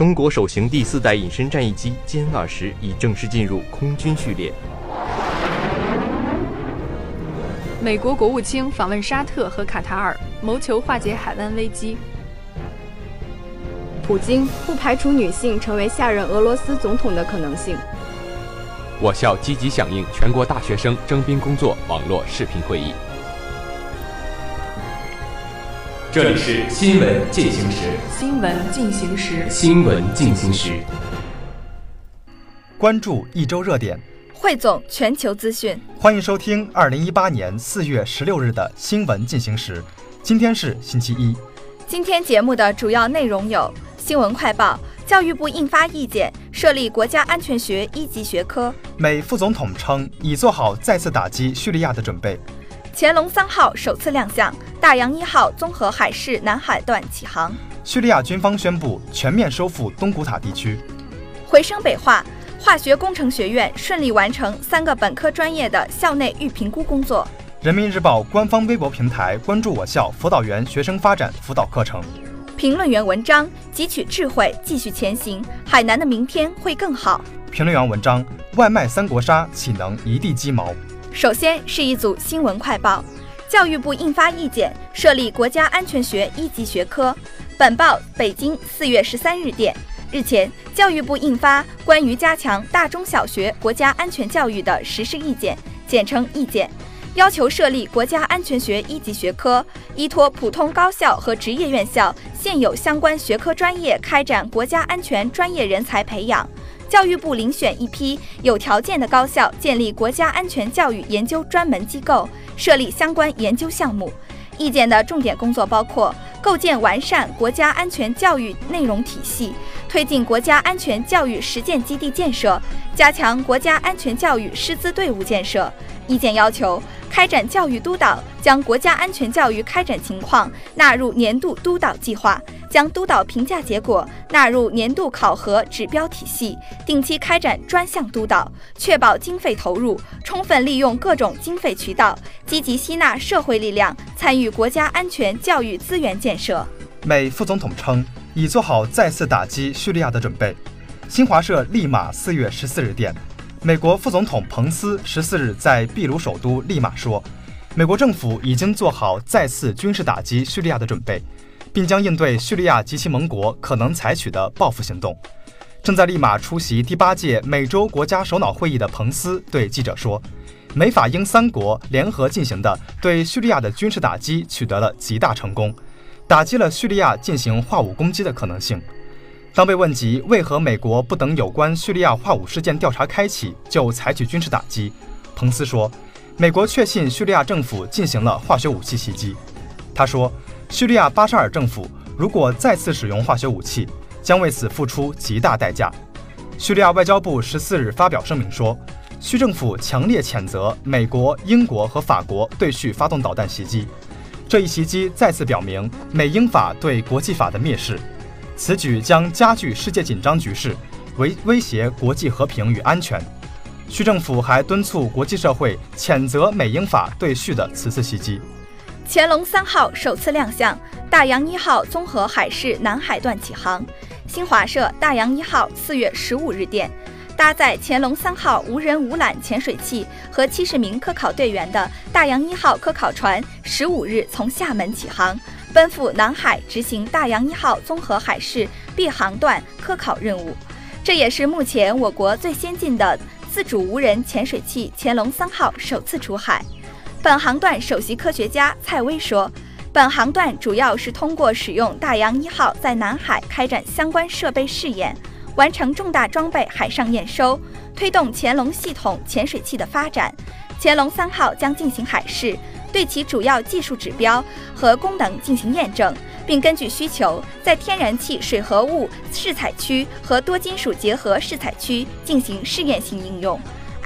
中国首型第四代隐身战役机歼二十已正式进入空军序列。美国国务卿访问沙特和卡塔尔，谋求化解海湾危机。普京不排除女性成为下任俄罗斯总统的可能性。我校积极响应全国大学生征兵工作网络视频会议。这里是新闻进行时。新闻进行时。新闻进行时。关注一周热点，汇总全球资讯。欢迎收听二零一八年四月十六日的新闻进行时。今天是星期一。今天节目的主要内容有：新闻快报，教育部印发意见，设立国家安全学一级学科。美副总统称已做好再次打击叙利亚的准备。乾隆三号首次亮相，大洋一号综合海试南海段启航。叙利亚军方宣布全面收复东古塔地区。回声北化化学工程学院顺利完成三个本科专业的校内预评估工作。人民日报官方微博平台关注我校辅导员学生发展辅导课程。评论员文章汲取智慧，继续前行，海南的明天会更好。评论员文章外卖三国杀岂能一地鸡毛？首先是一组新闻快报：教育部印发意见，设立国家安全学一级学科。本报北京四月十三日电，日前，教育部印发关于加强大中小学国家安全教育的实施意见，简称意见，要求设立国家安全学一级学科，依托普通高校和职业院校现有相关学科专业，开展国家安全专业人才培养。教育部遴选一批有条件的高校，建立国家安全教育研究专门机构，设立相关研究项目。意见的重点工作包括构建完善国家安全教育内容体系，推进国家安全教育实践基地建设，加强国家安全教育师资队伍建设。意见要求开展教育督导，将国家安全教育开展情况纳入年度督导计划。将督导评价结果纳入年度考核指标体系，定期开展专项督导，确保经费投入，充分利用各种经费渠道，积极吸纳社会力量，参与国家安全教育资源建设。美副总统称已做好再次打击叙利亚的准备。新华社利马四月十四日电，美国副总统彭斯十四日在秘鲁首都利马说，美国政府已经做好再次军事打击叙利亚的准备。并将应对叙利亚及其盟国可能采取的报复行动。正在利马出席第八届美洲国家首脑会议的彭斯对记者说：“美法英三国联合进行的对叙利亚的军事打击取得了极大成功，打击了叙利亚进行化武攻击的可能性。”当被问及为何美国不等有关叙利亚化武事件调查开启就采取军事打击，彭斯说：“美国确信叙利亚政府进行了化学武器袭击。”他说。叙利亚巴沙尔政府如果再次使用化学武器，将为此付出极大代价。叙利亚外交部十四日发表声明说，叙政府强烈谴责美国、英国和法国对叙发动导弹袭击。这一袭击再次表明美英法对国际法的蔑视，此举将加剧世界紧张局势，威威胁国际和平与安全。叙政府还敦促国际社会谴责美英法对叙的此次袭击。乾隆三号首次亮相，大洋一号综合海试南海段启航。新华社大洋一号四月十五日电，搭载乾隆三号无人无缆潜水器和七十名科考队员的大洋一号科考船十五日从厦门启航，奔赴南海执行大洋一号综合海试 B 航段科考任务。这也是目前我国最先进的自主无人潜水器乾隆三号首次出海。本航段首席科学家蔡威说，本航段主要是通过使用大洋一号在南海开展相关设备试验，完成重大装备海上验收，推动乾隆系统潜水器的发展。乾隆三号将进行海试，对其主要技术指标和功能进行验证，并根据需求，在天然气水合物试采区和多金属结合试采区进行试验性应用。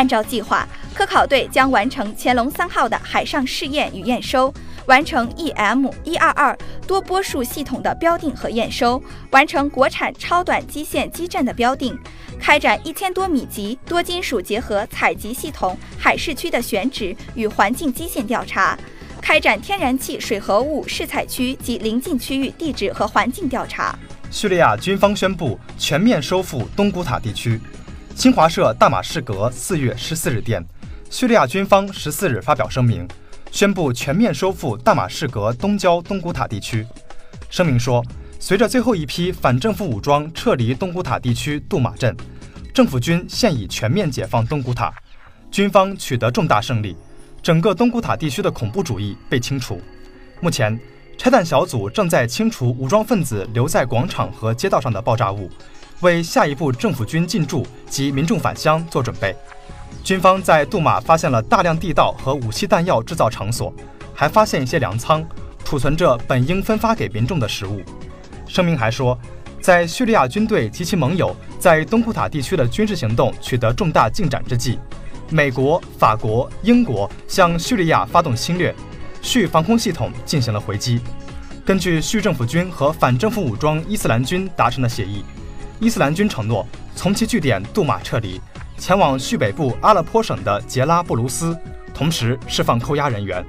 按照计划。科考队将完成潜龙三号的海上试验与验收，完成 EM 一二二多波束系统的标定和验收，完成国产超短基线基站的标定，开展一千多米级多金属结合采集系统海试区的选址与环境基线调查，开展天然气水合物试采区及临近区域地质和环境调查。叙利亚军方宣布全面收复东古塔地区。新华社大马士革四月十四日电，叙利亚军方十四日发表声明，宣布全面收复大马士革东郊东古塔地区。声明说，随着最后一批反政府武装撤离东古塔地区杜马镇，政府军现已全面解放东古塔，军方取得重大胜利，整个东古塔地区的恐怖主义被清除。目前。拆弹小组正在清除武装分子留在广场和街道上的爆炸物，为下一步政府军进驻及民众返乡做准备。军方在杜马发现了大量地道和武器弹药制造场所，还发现一些粮仓，储存着本应分发给民众的食物。声明还说，在叙利亚军队及其盟友在东库塔地区的军事行动取得重大进展之际，美国、法国、英国向叙利亚发动侵略。叙防空系统进行了回击。根据叙政府军和反政府武装伊斯兰军达成的协议，伊斯兰军承诺从其据点杜马撤离，前往叙北部阿勒颇省的杰拉布卢斯，同时释放扣押人员。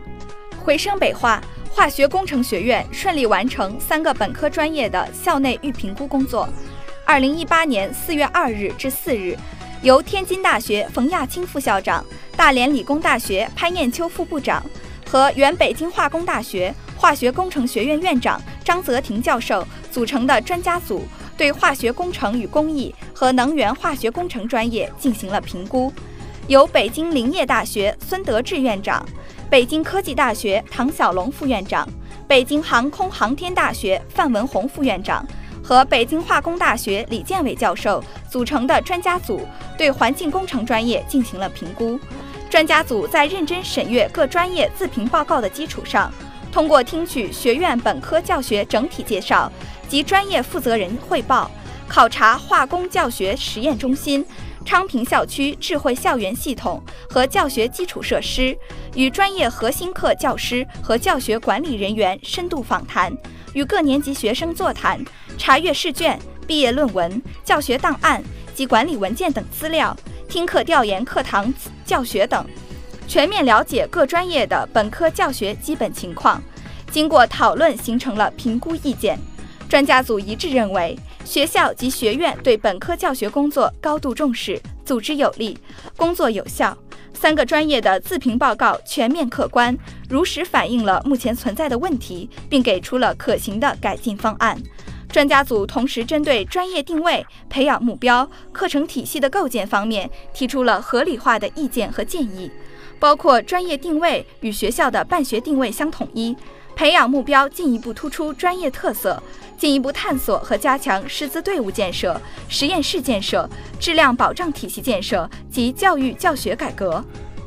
回声北化化学工程学院顺利完成三个本科专业的校内预评估工作。二零一八年四月二日至四日，由天津大学冯亚青副校长、大连理工大学潘艳秋副部长。和原北京化工大学化学工程学院院长张泽廷教授组成的专家组，对化学工程与工艺和能源化学工程专业进行了评估。由北京林业大学孙德志院长、北京科技大学唐小龙副院长、北京航空航天大学范文宏副院长和北京化工大学李建伟教授组成的专家组，对环境工程专业进行了评估。专家组在认真审阅各专业自评报告的基础上，通过听取学院本科教学整体介绍及专业负责人汇报，考察化工教学实验中心、昌平校区智慧校园系统和教学基础设施，与专业核心课教师和教学管理人员深度访谈，与各年级学生座谈，查阅试卷、毕业论文、教学档案及管理文件等资料。听课调研课堂教学等，全面了解各专业的本科教学基本情况。经过讨论，形成了评估意见。专家组一致认为，学校及学院对本科教学工作高度重视，组织有力，工作有效。三个专业的自评报告全面客观，如实反映了目前存在的问题，并给出了可行的改进方案。专家组同时针对专业定位、培养目标、课程体系的构建方面提出了合理化的意见和建议，包括专业定位与学校的办学定位相统一，培养目标进一步突出专业特色，进一步探索和加强师资队伍建设、实验室建设、质量保障体系建设及教育教学改革。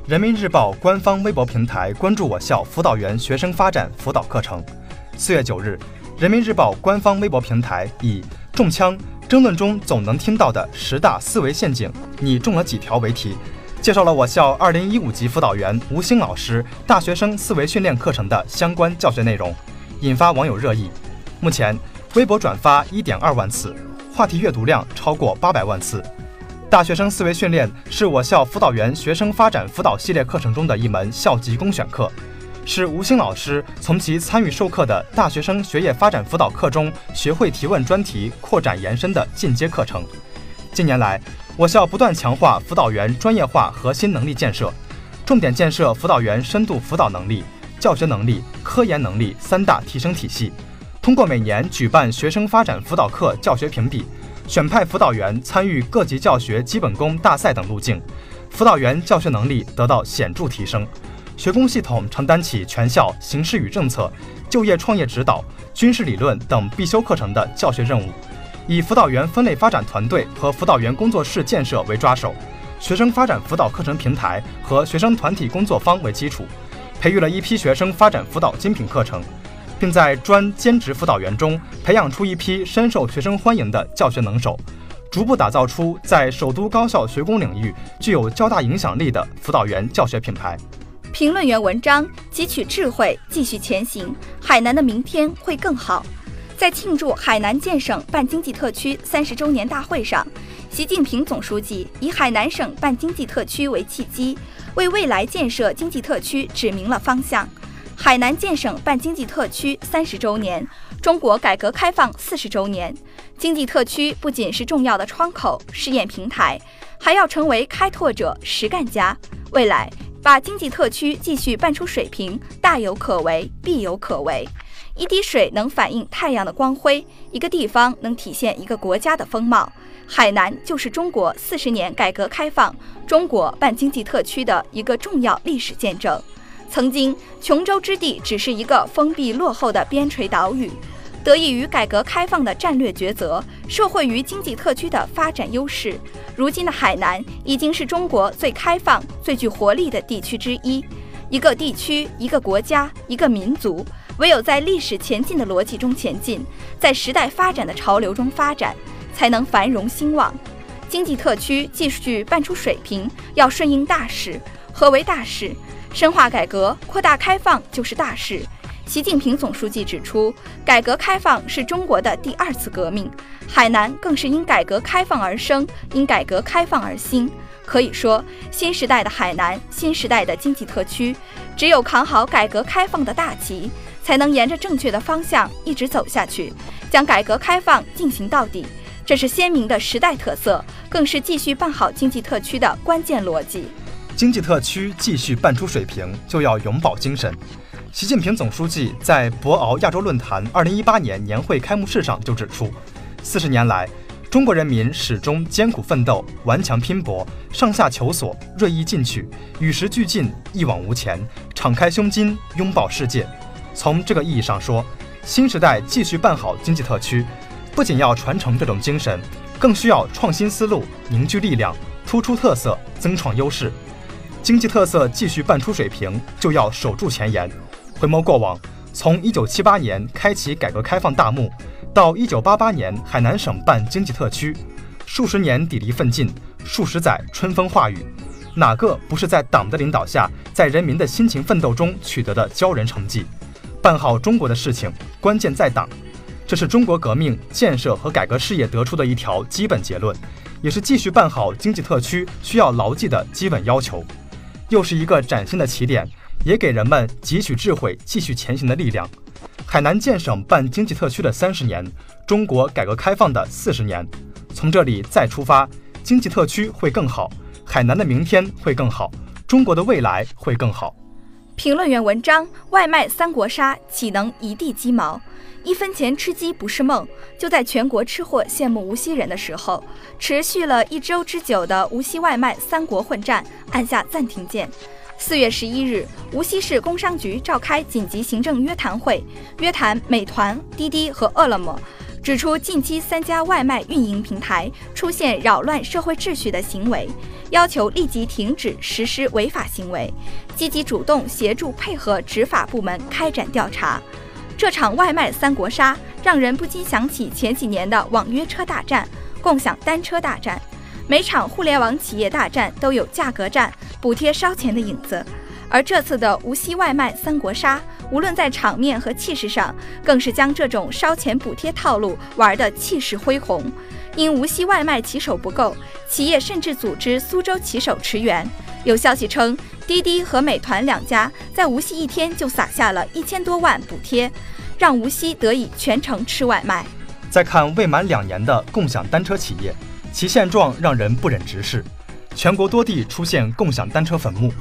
人民日报官方微博平台关注我校辅导员学生发展辅导课程。四月九日。人民日报官方微博平台以“中枪争论中总能听到的十大思维陷阱，你中了几条”为题，介绍了我校二零一五级辅导员吴兴老师大学生思维训练课程的相关教学内容，引发网友热议。目前，微博转发一点二万次，话题阅读量超过八百万次。大学生思维训练是我校辅导员学生发展辅导系列课程中的一门校级公选课。是吴兴老师从其参与授课的大学生学业发展辅导课中学会提问专题扩展延伸的进阶课程。近年来，我校不断强化辅导员专业化核心能力建设，重点建设辅导员深度辅导能力、教学能力、科研能力三大提升体系。通过每年举办学生发展辅导课教学评比，选派辅导员参与各级教学基本功大赛等路径，辅导员教学能力得到显著提升。学工系统承担起全校形势与政策、就业创业指导、军事理论等必修课程的教学任务，以辅导员分类发展团队和辅导员工作室建设为抓手，学生发展辅导课程平台和学生团体工作坊为基础，培育了一批学生发展辅导精品课程，并在专兼职辅导员中培养出一批深受学生欢迎的教学能手，逐步打造出在首都高校学工领域具有较大影响力的辅导员教学品牌。评论员文章：汲取智慧，继续前行。海南的明天会更好。在庆祝海南建省办经济特区三十周年大会上，习近平总书记以海南省办经济特区为契机，为未来建设经济特区指明了方向。海南建省办经济特区三十周年，中国改革开放四十周年。经济特区不仅是重要的窗口、试验平台，还要成为开拓者、实干家。未来把经济特区继续办出水平，大有可为，必有可为。一滴水能反映太阳的光辉，一个地方能体现一个国家的风貌。海南就是中国四十年改革开放、中国办经济特区的一个重要历史见证。曾经，琼州之地只是一个封闭落后的边陲岛屿。得益于改革开放的战略抉择，受惠于经济特区的发展优势，如今的海南已经是中国最开放、最具活力的地区之一。一个地区、一个国家、一个民族，唯有在历史前进的逻辑中前进，在时代发展的潮流中发展，才能繁荣兴旺。经济特区继续办出水平，要顺应大势。何为大势？深化改革、扩大开放就是大势。习近平总书记指出，改革开放是中国的第二次革命，海南更是因改革开放而生，因改革开放而兴。可以说，新时代的海南，新时代的经济特区，只有扛好改革开放的大旗，才能沿着正确的方向一直走下去，将改革开放进行到底。这是鲜明的时代特色，更是继续办好经济特区的关键逻辑。经济特区继续办出水平，就要永葆精神。习近平总书记在博鳌亚洲论坛二零一八年年会开幕式上就指出，四十年来，中国人民始终艰苦奋斗、顽强拼搏、上下求索、锐意进取、与时俱进、一往无前、敞开胸襟拥抱世界。从这个意义上说，新时代继续办好经济特区，不仅要传承这种精神，更需要创新思路、凝聚力量、突出特色、增创优势。经济特色继续办出水平，就要守住前沿。回眸过往，从1978年开启改革开放大幕，到1988年海南省办经济特区，数十年砥砺奋进，数十载春风化雨，哪个不是在党的领导下，在人民的辛勤奋斗中取得的骄人成绩？办好中国的事情，关键在党，这是中国革命建设和改革事业得出的一条基本结论，也是继续办好经济特区需要牢记的基本要求，又是一个崭新的起点。也给人们汲取智慧、继续前行的力量。海南建省办经济特区的三十年，中国改革开放的四十年，从这里再出发，经济特区会更好，海南的明天会更好，中国的未来会更好。评论员文章：外卖三国杀岂能一地鸡毛？一分钱吃鸡不是梦。就在全国吃货羡慕无锡人的时候，持续了一周之久的无锡外卖三国混战按下暂停键。四月十一日，无锡市工商局召开紧急行政约谈会，约谈美团、滴滴和饿了么，指出近期三家外卖运营平台出现扰乱社会秩序的行为，要求立即停止实施违法行为，积极主动协助配合执法部门开展调查。这场外卖三国杀让人不禁想起前几年的网约车大战、共享单车大战。每场互联网企业大战都有价格战、补贴烧钱的影子，而这次的无锡外卖三国杀，无论在场面和气势上，更是将这种烧钱补贴套路玩得气势恢宏。因无锡外卖骑手不够，企业甚至组织苏州骑手驰援。有消息称，滴滴和美团两家在无锡一天就撒下了一千多万补贴，让无锡得以全程吃外卖。再看未满两年的共享单车企业。其现状让人不忍直视，全国多地出现共享单车坟墓。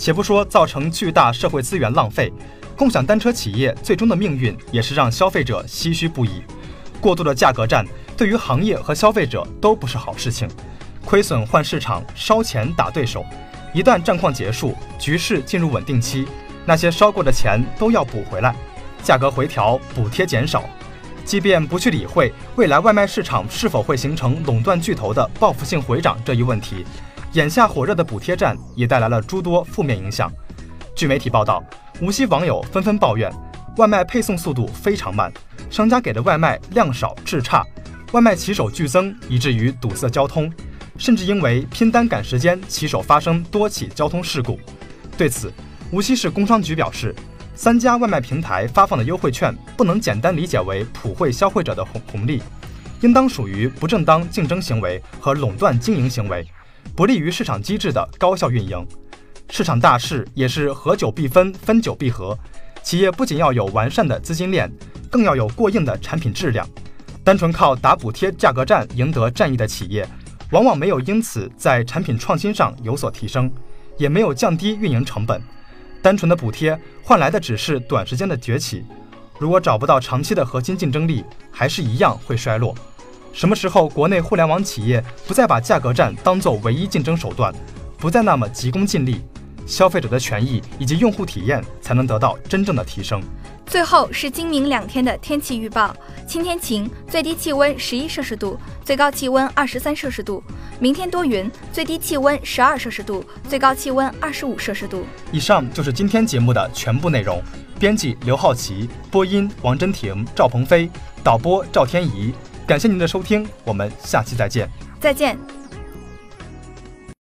且不说造成巨大社会资源浪费，共享单车企业最终的命运也是让消费者唏嘘不已。过度的价格战对于行业和消费者都不是好事情，亏损换市场，烧钱打对手。一旦战况结束，局势进入稳定期，那些烧过的钱都要补回来，价格回调，补贴减少。即便不去理会未来外卖市场是否会形成垄断巨头的报复性回涨这一问题，眼下火热的补贴战也带来了诸多负面影响。据媒体报道，无锡网友纷纷抱怨外卖配送速度非常慢，商家给的外卖量少质差，外卖骑手剧增，以至于堵塞交通，甚至因为拼单赶时间，骑手发生多起交通事故。对此，无锡市工商局表示。三家外卖平台发放的优惠券不能简单理解为普惠消费者的红红利，应当属于不正当竞争行为和垄断经营行为，不利于市场机制的高效运营。市场大势也是合久必分，分久必合。企业不仅要有完善的资金链，更要有过硬的产品质量。单纯靠打补贴价格战赢得战役的企业，往往没有因此在产品创新上有所提升，也没有降低运营成本。单纯的补贴换来的只是短时间的崛起，如果找不到长期的核心竞争力，还是一样会衰落。什么时候国内互联网企业不再把价格战当作唯一竞争手段，不再那么急功近利，消费者的权益以及用户体验才能得到真正的提升。最后是今明两天的天气预报：今天晴，最低气温十一摄氏度，最高气温二十三摄氏度；明天多云，最低气温十二摄氏度，最高气温二十五摄氏度。以上就是今天节目的全部内容。编辑刘浩奇，播音王真婷、赵鹏飞，导播赵天怡。感谢您的收听，我们下期再见。再见。